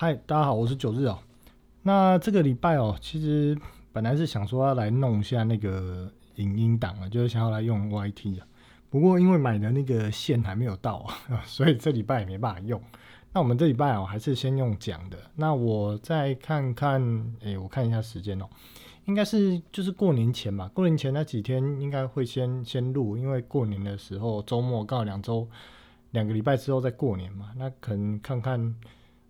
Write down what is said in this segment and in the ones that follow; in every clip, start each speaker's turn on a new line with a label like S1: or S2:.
S1: 嗨，大家好，我是九日哦。那这个礼拜哦，其实本来是想说要来弄一下那个影音档啊，就是想要来用 YT 啊。不过因为买的那个线还没有到啊，所以这礼拜也没办法用。那我们这礼拜哦，还是先用讲的。那我再看看，诶，我看一下时间哦，应该是就是过年前吧。过年前那几天应该会先先录，因为过年的时候周末刚好两周，两个礼拜之后再过年嘛。那可能看看。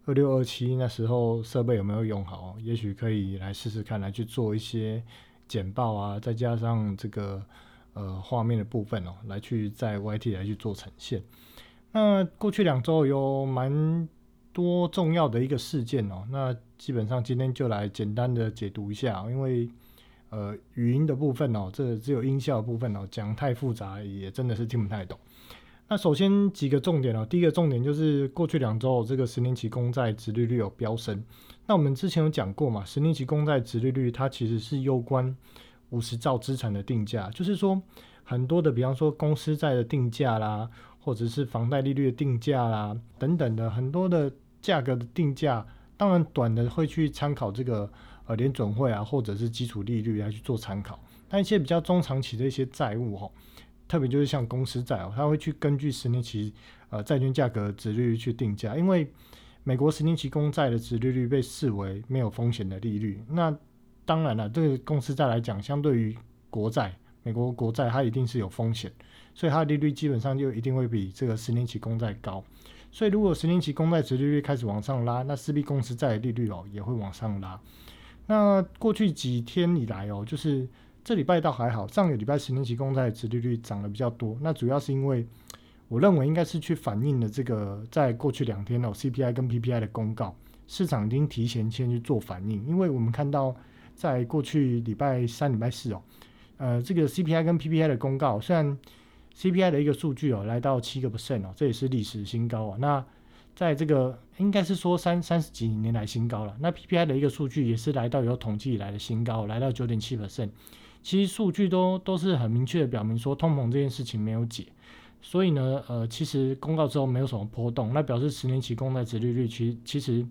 S1: 二六二七那时候设备有没有用好？也许可以来试试看，来去做一些简报啊，再加上这个呃画面的部分哦，来去在 YT 来去做呈现。那过去两周有蛮多重要的一个事件哦，那基本上今天就来简单的解读一下，因为呃语音的部分哦，这只有音效部分哦，讲太复杂也真的是听不太懂。那首先几个重点哦，第一个重点就是过去两周这个十年期公债殖利率有飙升。那我们之前有讲过嘛，十年期公债殖利率它其实是攸关五十兆资产的定价，就是说很多的，比方说公司债的定价啦，或者是房贷利率的定价啦等等的很多的价格的定价，当然短的会去参考这个呃联准会啊，或者是基础利率来去做参考，但一些比较中长期的一些债务哈。特别就是像公司债哦，它会去根据十年期呃债券价格值率去定价，因为美国十年期公债的值利率被视为没有风险的利率。那当然了，这个公司债来讲，相对于国债，美国国债它一定是有风险，所以它的利率基本上就一定会比这个十年期公债高。所以如果十年期公债值利率开始往上拉，那势必公司债的利率哦也会往上拉。那过去几天以来哦，就是。这礼拜倒还好，上个礼拜十年期公债殖利率涨得比较多，那主要是因为我认为应该是去反映了这个在过去两天哦 CPI 跟 PPI 的公告，市场已经提前先去做反应，因为我们看到在过去礼拜三、礼拜四哦，呃，这个 CPI 跟 PPI 的公告，虽然 CPI 的一个数据哦来到七个 percent 哦，这也是历史新高啊，那在这个应该是说三三十几年来新高了，那 PPI 的一个数据也是来到有统计以来的新高，来到九点七 percent。其实数据都都是很明确的表明说通膨这件事情没有解，所以呢，呃，其实公告之后没有什么波动，那表示十年期公债殖利率其实其实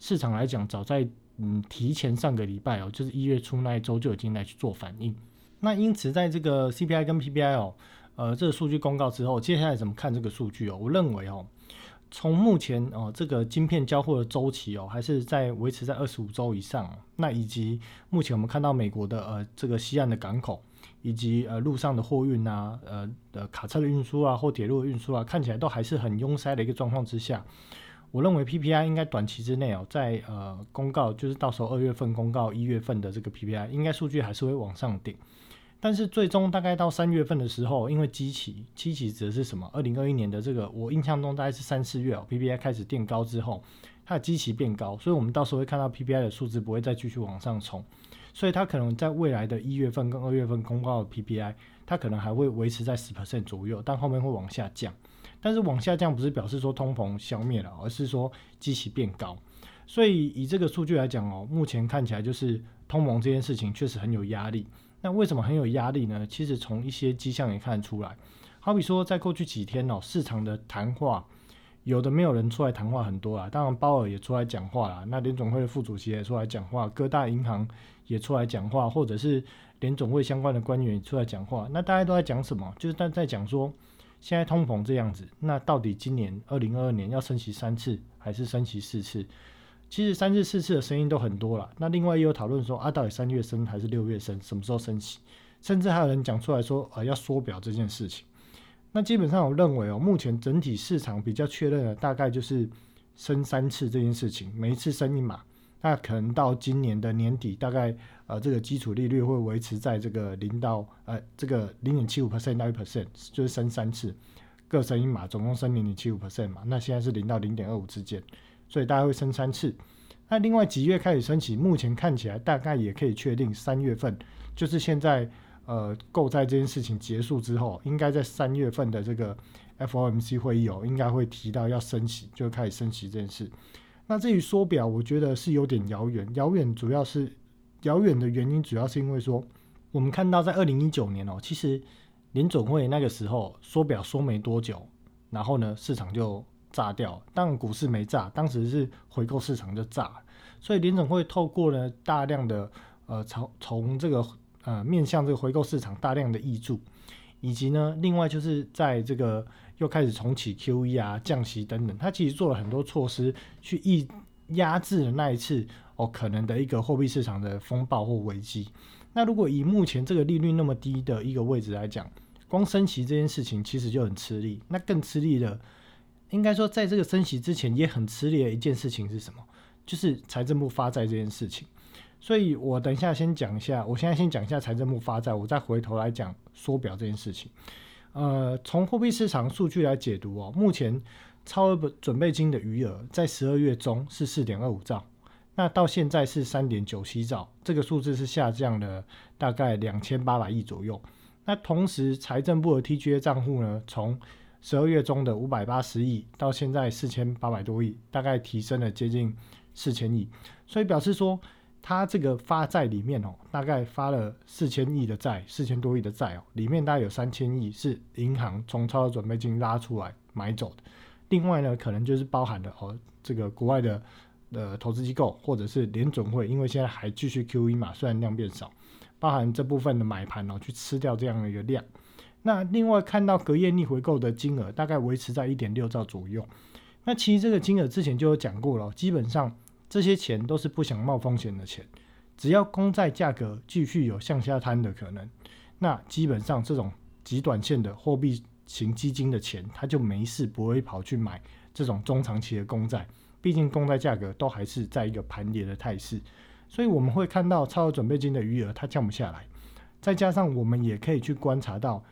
S1: 市场来讲，早在嗯提前上个礼拜哦，就是一月初那一周就已经来去做反应。那因此在这个 CPI 跟 PPI 哦，呃，这个数据公告之后，接下来怎么看这个数据哦？我认为哦。从目前哦，这个晶片交货的周期哦，还是在维持在二十五周以上。那以及目前我们看到美国的呃这个西岸的港口，以及呃路上的货运啊，呃的卡车的运输啊，或铁路的运输啊，看起来都还是很拥塞的一个状况之下，我认为 PPI 应该短期之内哦，在呃公告就是到时候二月份公告一月份的这个 PPI，应该数据还是会往上顶。但是最终大概到三月份的时候，因为基期，基期指的是什么？二零二一年的这个，我印象中大概是三四月哦，PPI 开始垫高之后，它的基期变高，所以我们到时候会看到 PPI 的数字不会再继续往上冲，所以它可能在未来的一月份跟二月份公告的 PPI，它可能还会维持在十 percent 左右，但后面会往下降。但是往下降不是表示说通膨消灭了，而是说基期变高。所以以这个数据来讲哦，目前看起来就是通膨这件事情确实很有压力。那为什么很有压力呢？其实从一些迹象也看得出来，好比说在过去几天哦，市场的谈话有的没有人出来谈话很多啊，当然鲍尔也出来讲话了，那联总会的副主席也出来讲话，各大银行也出来讲话，或者是联总会相关的官员也出来讲话，那大家都在讲什么？就是在在讲说，现在通膨这样子，那到底今年二零二二年要升息三次还是升息四次？其实三次四次的声音都很多了，那另外也有讨论说啊，到底三月升还是六月升，什么时候升息？甚至还有人讲出来说啊，要缩表这件事情。那基本上我认为哦，目前整体市场比较确认的大概就是升三次这件事情，每一次升一码。那可能到今年的年底，大概呃这个基础利率会维持在这个零到呃这个零点七五 percent 到一 percent，就是升三次，各升一码，总共升零点七五 percent 嘛。那现在是零到零点二五之间。所以大概会升三次，那另外几月开始升起？目前看起来大概也可以确定，三月份就是现在呃购债这件事情结束之后，应该在三月份的这个 FOMC 会议哦，应该会提到要升息，就开始升息这件事。那至于缩表，我觉得是有点遥远，遥远主要是遥远的原因，主要是因为说我们看到在二零一九年哦，其实联总会那个时候缩表缩没多久，然后呢市场就。炸掉，但股市没炸，当时是回购市场就炸。所以联总会透过呢大量的呃从从这个呃面向这个回购市场大量的挹注，以及呢另外就是在这个又开始重启 QE 啊降息等等，它其实做了很多措施去抑压制了那一次哦可能的一个货币市场的风暴或危机。那如果以目前这个利率那么低的一个位置来讲，光升息这件事情其实就很吃力。那更吃力的，应该说在这个升息之前也很吃力的一件事情是什么？就是财政部发债这件事情，所以我等一下先讲一下，我现在先讲一下财政部发债，我再回头来讲缩表这件事情。呃，从货币市场数据来解读哦，目前超额准备金的余额在十二月中是四点二五兆，那到现在是三点九七兆，这个数字是下降了大概两千八百亿左右。那同时财政部的 TGA 账户呢，从十二月中的五百八十亿到现在四千八百多亿，大概提升了接近。四千亿，所以表示说，它这个发债里面哦，大概发了四千亿的债，四千多亿的债哦，里面大概有三千亿是银行从超额准备金拉出来买走的，另外呢，可能就是包含了哦，这个国外的呃投资机构或者是联准会，因为现在还继续 QE 嘛，虽然量变少，包含这部分的买盘哦，去吃掉这样的一个量。那另外看到隔夜逆回购的金额大概维持在一点六兆左右，那其实这个金额之前就有讲过了，基本上。这些钱都是不想冒风险的钱，只要公债价格继续有向下摊的可能，那基本上这种极短线的货币型基金的钱，他就没事不会跑去买这种中长期的公债，毕竟公债价格都还是在一个盘跌的态势，所以我们会看到超额准备金的余额它降不下来，再加上我们也可以去观察到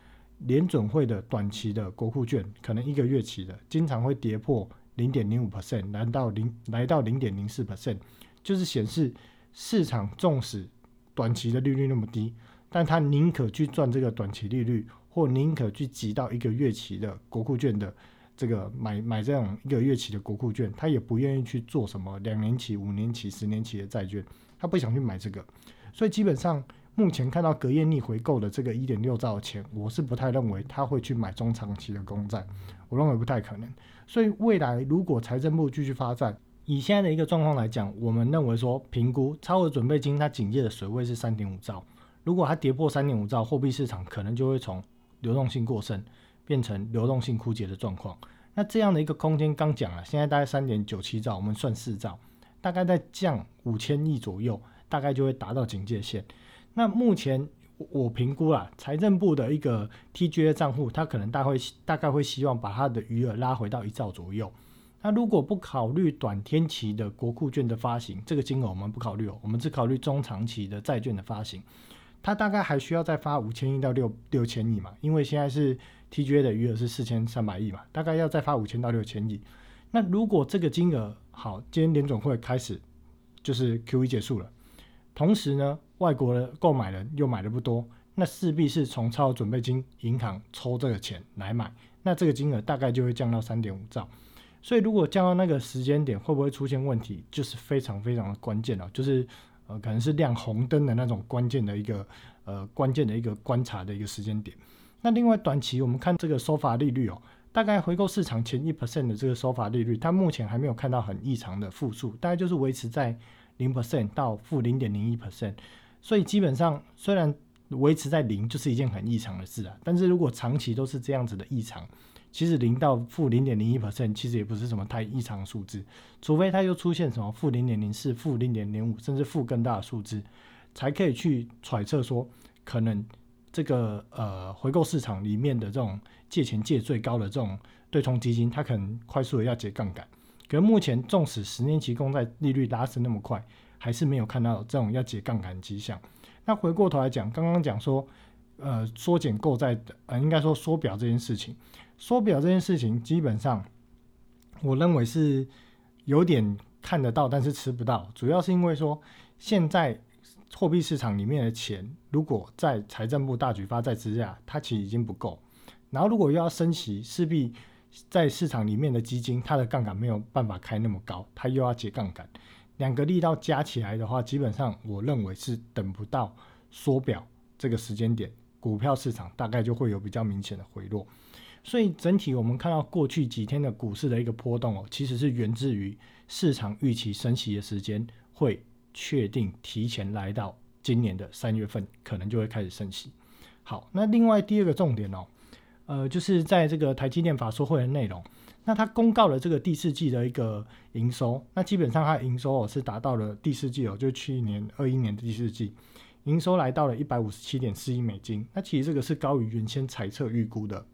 S1: 联准会的短期的国库券，可能一个月期的经常会跌破。零点零五 percent 来到零来到零点零四 percent，就是显示市场纵使短期的利率那么低，但他宁可去赚这个短期利率，或宁可去挤到一个月期的国库券的这个买买这种一个月期的国库券，他也不愿意去做什么两年期、五年期、十年期的债券，他不想去买这个，所以基本上。目前看到隔夜逆回购的这个一点六兆的钱，我是不太认为他会去买中长期的公债，我认为不太可能。所以未来如果财政部继续发债，以现在的一个状况来讲，我们认为说评估超额准备金它警戒的水位是三点五兆，如果它跌破三点五兆，货币市场可能就会从流动性过剩变成流动性枯竭的状况。那这样的一个空间刚讲了，现在大概三点九七兆，我们算四兆，大概在降五千亿左右，大概就会达到警戒线。那目前我评估啦，财政部的一个 TGA 账户，它可能大会大概会希望把它的余额拉回到一兆左右。那如果不考虑短天期的国库券的发行，这个金额我们不考虑哦，我们只考虑中长期的债券的发行，它大概还需要再发五千亿到六六千亿嘛，因为现在是 TGA 的余额是四千三百亿嘛，大概要再发五千到六千亿。那如果这个金额好，今天联总会开始就是 QE 结束了。同时呢，外国的购买人又买的不多，那势必是从超额准备金银行抽这个钱来买，那这个金额大概就会降到三点五兆。所以如果降到那个时间点，会不会出现问题，就是非常非常的关键了，就是呃可能是亮红灯的那种关键的一个呃关键的一个观察的一个时间点。那另外短期我们看这个收发利率哦，大概回购市场前一 percent 的这个收发利率，它目前还没有看到很异常的负数，大概就是维持在。零 percent 到负零点零一 percent，所以基本上虽然维持在零就是一件很异常的事啊，但是如果长期都是这样子的异常，其实零到负零点零一 percent 其实也不是什么太异常的数字，除非它又出现什么负零点零四、负零点零五，甚至负更大的数字，才可以去揣测说可能这个呃回购市场里面的这种借钱借最高的这种对冲基金，它可能快速的要解杠杆。可目前，纵使十年期公债利率拉升那么快，还是没有看到这种要解杠杆迹象。那回过头来讲，刚刚讲说，呃，缩减购债的，呃，应该说缩表这件事情，缩表这件事情，基本上我认为是有点看得到，但是吃不到。主要是因为说，现在货币市场里面的钱，如果在财政部大举发债之下，它其实已经不够。然后如果又要升息，势必在市场里面的基金，它的杠杆没有办法开那么高，它又要解杠杆，两个力道加起来的话，基本上我认为是等不到缩表这个时间点，股票市场大概就会有比较明显的回落。所以整体我们看到过去几天的股市的一个波动哦，其实是源自于市场预期升息的时间会确定提前来到今年的三月份，可能就会开始升息。好，那另外第二个重点哦，呃，就是在这个台积电法说会的内容，那它公告了这个第四季的一个营收，那基本上它营收哦是达到了第四季哦，就去年二一年的第四季。营收来到了一百五十七点四亿美金，那其实这个是高于原先猜测预估的，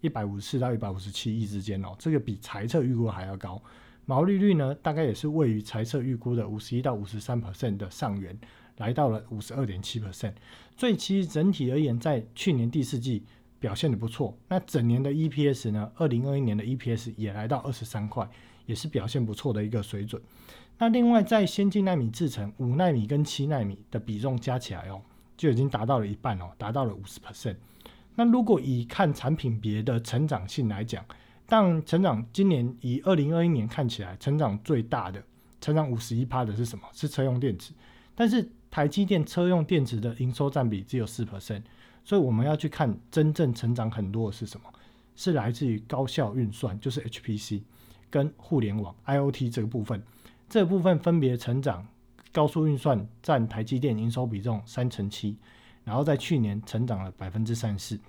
S1: 一百五十四到一百五十七亿之间哦，这个比猜测预估还要高。毛利率呢，大概也是位于猜测预估的五十一到五十三 percent 的上缘，来到了五十二点七 percent。所以其实整体而言，在去年第四季表现的不错。那整年的 EPS 呢，二零二一年的 EPS 也来到二十三块，也是表现不错的一个水准。那另外，在先进纳米制程，五纳米跟七纳米的比重加起来哦，就已经达到了一半哦，达到了五十 percent。那如果以看产品别的成长性来讲，但成长今年以二零二一年看起来，成长最大的，成长五十一趴的是什么？是车用电池。但是台积电车用电池的营收占比只有四 percent，所以我们要去看真正成长很多的是什么？是来自于高效运算，就是 HPC 跟互联网 IOT 这个部分。这部分分别成长，高速运算占台积电营收比重三成七，然后在去年成长了百分之三十四。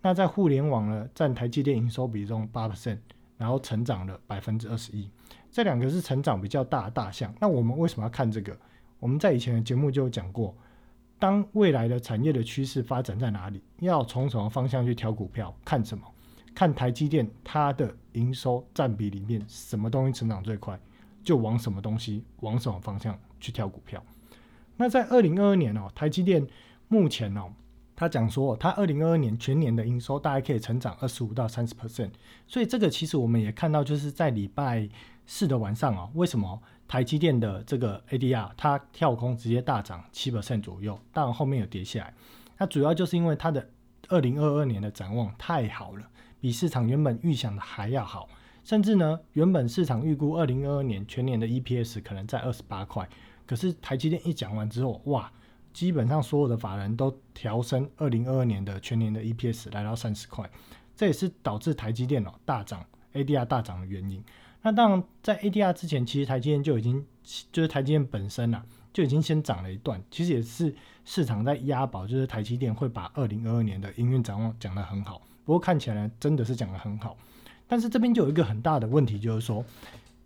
S1: 那在互联网呢，占台积电营收比重八 percent，然后成长了百分之二十一。这两个是成长比较大的大项。那我们为什么要看这个？我们在以前的节目就有讲过，当未来的产业的趋势发展在哪里，要从什么方向去挑股票？看什么？看台积电它的营收占比里面什么东西成长最快？就往什么东西，往什么方向去挑股票。那在二零二二年哦，台积电目前哦，他讲说，他二零二二年全年的营收大概可以成长二十五到三十 percent。所以这个其实我们也看到，就是在礼拜四的晚上哦，为什么台积电的这个 ADR 它跳空直接大涨七 percent 左右，但后面有跌下来。那主要就是因为它的二零二二年的展望太好了，比市场原本预想的还要好。甚至呢，原本市场预估二零二二年全年的 EPS 可能在二十八块，可是台积电一讲完之后，哇，基本上所有的法人都调升二零二二年的全年的 EPS 来到三十块，这也是导致台积电哦大涨 ADR 大涨的原因。那当然，在 ADR 之前，其实台积电就已经就是台积电本身啊就已经先涨了一段，其实也是市场在押宝，就是台积电会把二零二二年的营运展望讲得很好。不过看起来真的是讲得很好。但是这边就有一个很大的问题，就是说，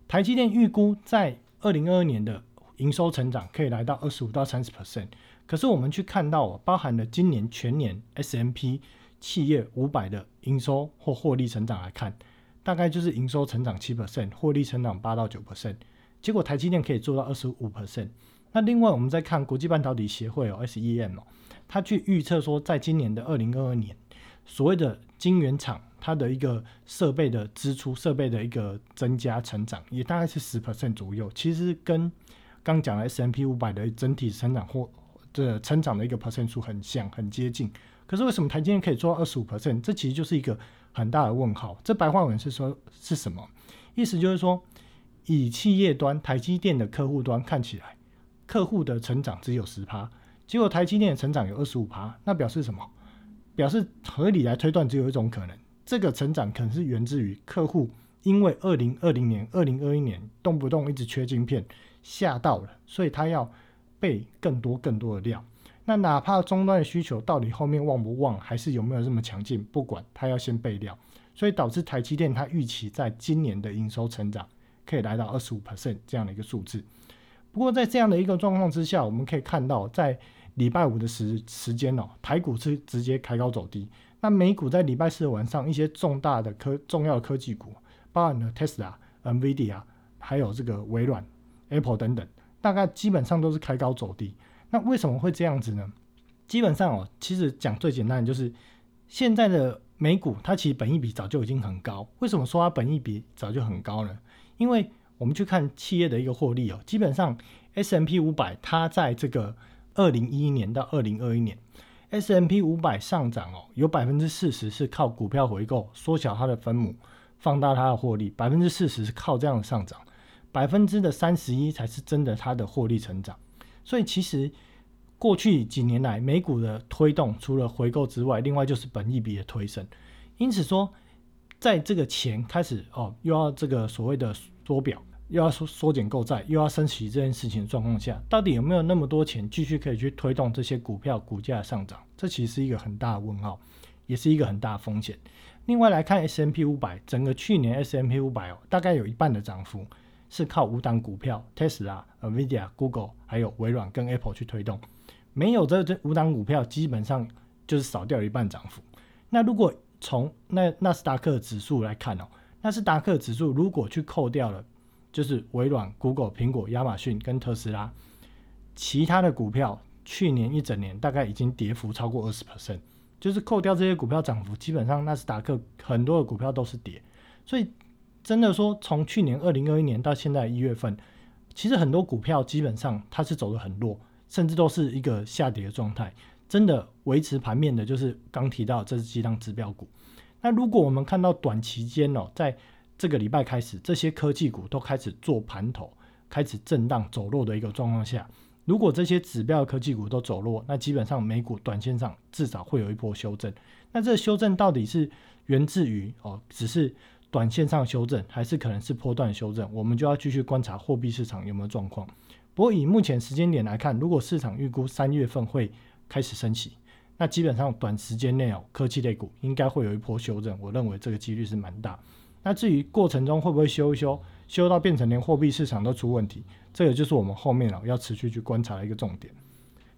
S1: 台积电预估在二零二二年的营收成长可以来到二十五到三十 percent，可是我们去看到，哦包含了今年全年 S M P 企业五百的营收或获利成长来看，大概就是营收成长七 percent，获利成长八到九 percent，结果台积电可以做到二十五 percent。那另外我们再看国际半导体协会哦 S E M 哦，它去预测说，在今年的二零二二年，所谓的晶圆厂。它的一个设备的支出、设备的一个增加成长，也大概是十 percent 左右。其实跟刚讲的 S M P 五百的整体成长或这成长的一个 percent 数很像、很接近。可是为什么台积电可以做到二十五 percent？这其实就是一个很大的问号。这白话文是说是什么？意思就是说，以企业端台积电的客户端看起来，客户的成长只有十趴，结果台积电的成长有二十五趴，那表示什么？表示合理来推断，只有一种可能。这个成长可能是源自于客户因为二零二零年、二零二一年动不动一直缺晶片，吓到了，所以他要备更多更多的料。那哪怕终端的需求到底后面旺不旺，还是有没有这么强劲，不管它要先备料，所以导致台积电它预期在今年的营收成长可以来到二十五 percent 这样的一个数字。不过在这样的一个状况之下，我们可以看到在礼拜五的时时间哦，台股是直接开高走低。那美股在礼拜四的晚上，一些重大的科重要的科技股，包含了 Tesla、NVIDIA，还有这个微软、Apple 等等，大概基本上都是开高走低。那为什么会这样子呢？基本上哦，其实讲最简单的就是，现在的美股它其实本益比早就已经很高。为什么说它本益比早就很高呢？因为我们去看企业的一个获利哦，基本上 S M P 五百它在这个二零一一年到二零二一年。S M P 五百上涨哦，有百分之四十是靠股票回购缩小它的分母，放大它的获利，百分之四十是靠这样上涨，百分之的三十一才是真的它的获利成长。所以其实过去几年来美股的推动，除了回购之外，另外就是本益比的推升。因此说，在这个钱开始哦，又要这个所谓的缩表，又要缩缩减购债，又要升息这件事情的状况下，到底有没有那么多钱继续可以去推动这些股票股价上涨？这其实是一个很大的问号，也是一个很大的风险。另外来看 S M P 五百，整个去年 S M P 五百哦，大概有一半的涨幅是靠五档股票，Tesla、Nvidia、Google 还有微软跟 Apple 去推动，没有这这五档股票，基本上就是少掉一半涨幅。那如果从那纳斯达克指数来看哦，纳斯达克指数如果去扣掉了，就是微软、Google、苹果、亚马逊跟特斯拉，其他的股票去年一整年大概已经跌幅超过二十 percent。就是扣掉这些股票涨幅，基本上纳斯达克很多的股票都是跌，所以真的说，从去年二零二一年到现在一月份，其实很多股票基本上它是走的很弱，甚至都是一个下跌的状态。真的维持盘面的，就是刚提到这几档指标股。那如果我们看到短期间哦，在这个礼拜开始，这些科技股都开始做盘头，开始震荡走弱的一个状况下。如果这些指标科技股都走弱，那基本上美股短线上至少会有一波修正。那这修正到底是源自于哦，只是短线上修正，还是可能是波段修正？我们就要继续观察货币市场有没有状况。不过以目前时间点来看，如果市场预估三月份会开始升息，那基本上短时间内哦，科技类股应该会有一波修正。我认为这个几率是蛮大。那至于过程中会不会修一修？修到变成连货币市场都出问题，这个就是我们后面啊要持续去观察的一个重点。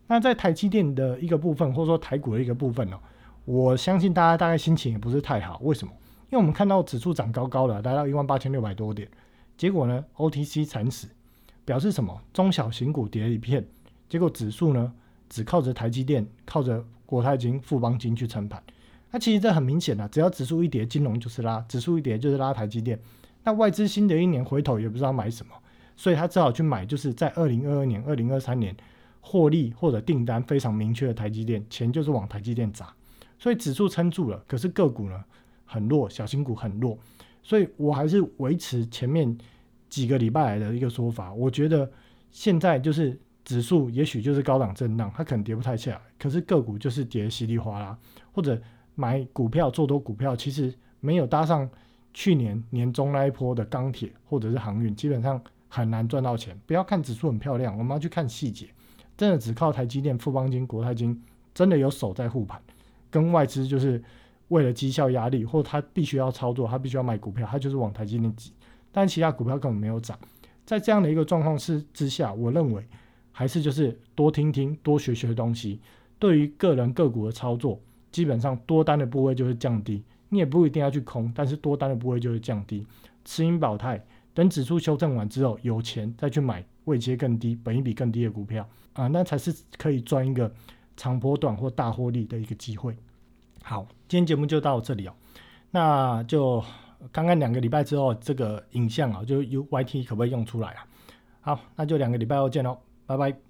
S1: 那在台积电的一个部分，或者说台股的一个部分呢，我相信大家大概心情也不是太好。为什么？因为我们看到指数涨高高的，达到一万八千六百多点，结果呢，OTC 惨死，表示什么？中小型股跌一片，结果指数呢只靠着台积电、靠着国泰金、富邦金去撑盘。那其实这很明显啊，只要指数一跌，金融就是拉；指数一跌就是拉台积电。那外资新的一年回头也不知道买什么，所以他只好去买，就是在二零二二年、二零二三年获利或者订单非常明确的台积电，钱就是往台积电砸，所以指数撑住了，可是个股呢很弱，小新股很弱，所以我还是维持前面几个礼拜来的一个说法，我觉得现在就是指数也许就是高档震荡，它可能跌不太下来，可是个股就是跌稀里哗啦，或者买股票做多股票，其实没有搭上。去年年中那一波的钢铁或者是航运，基本上很难赚到钱。不要看指数很漂亮，我们要去看细节。真的只靠台积电、富邦金、国泰金，真的有手在护盘，跟外资就是为了绩效压力，或他必须要操作，他必须要买股票，他就是往台积电挤。但其他股票根本没有涨。在这样的一个状况是之下，我认为还是就是多听听、多学学东西。对于个人个股的操作，基本上多单的部位就是降低。你也不一定要去空，但是多单的部位就会降低，持盈保泰，等指数修正完之后，有钱再去买位阶更低、本益比更低的股票啊，那才是可以赚一个长波段或大获利的一个机会。好，今天节目就到这里哦，那就刚刚两个礼拜之后，这个影像啊，就 U Y T 可不可以用出来啊？好，那就两个礼拜后见喽，拜拜。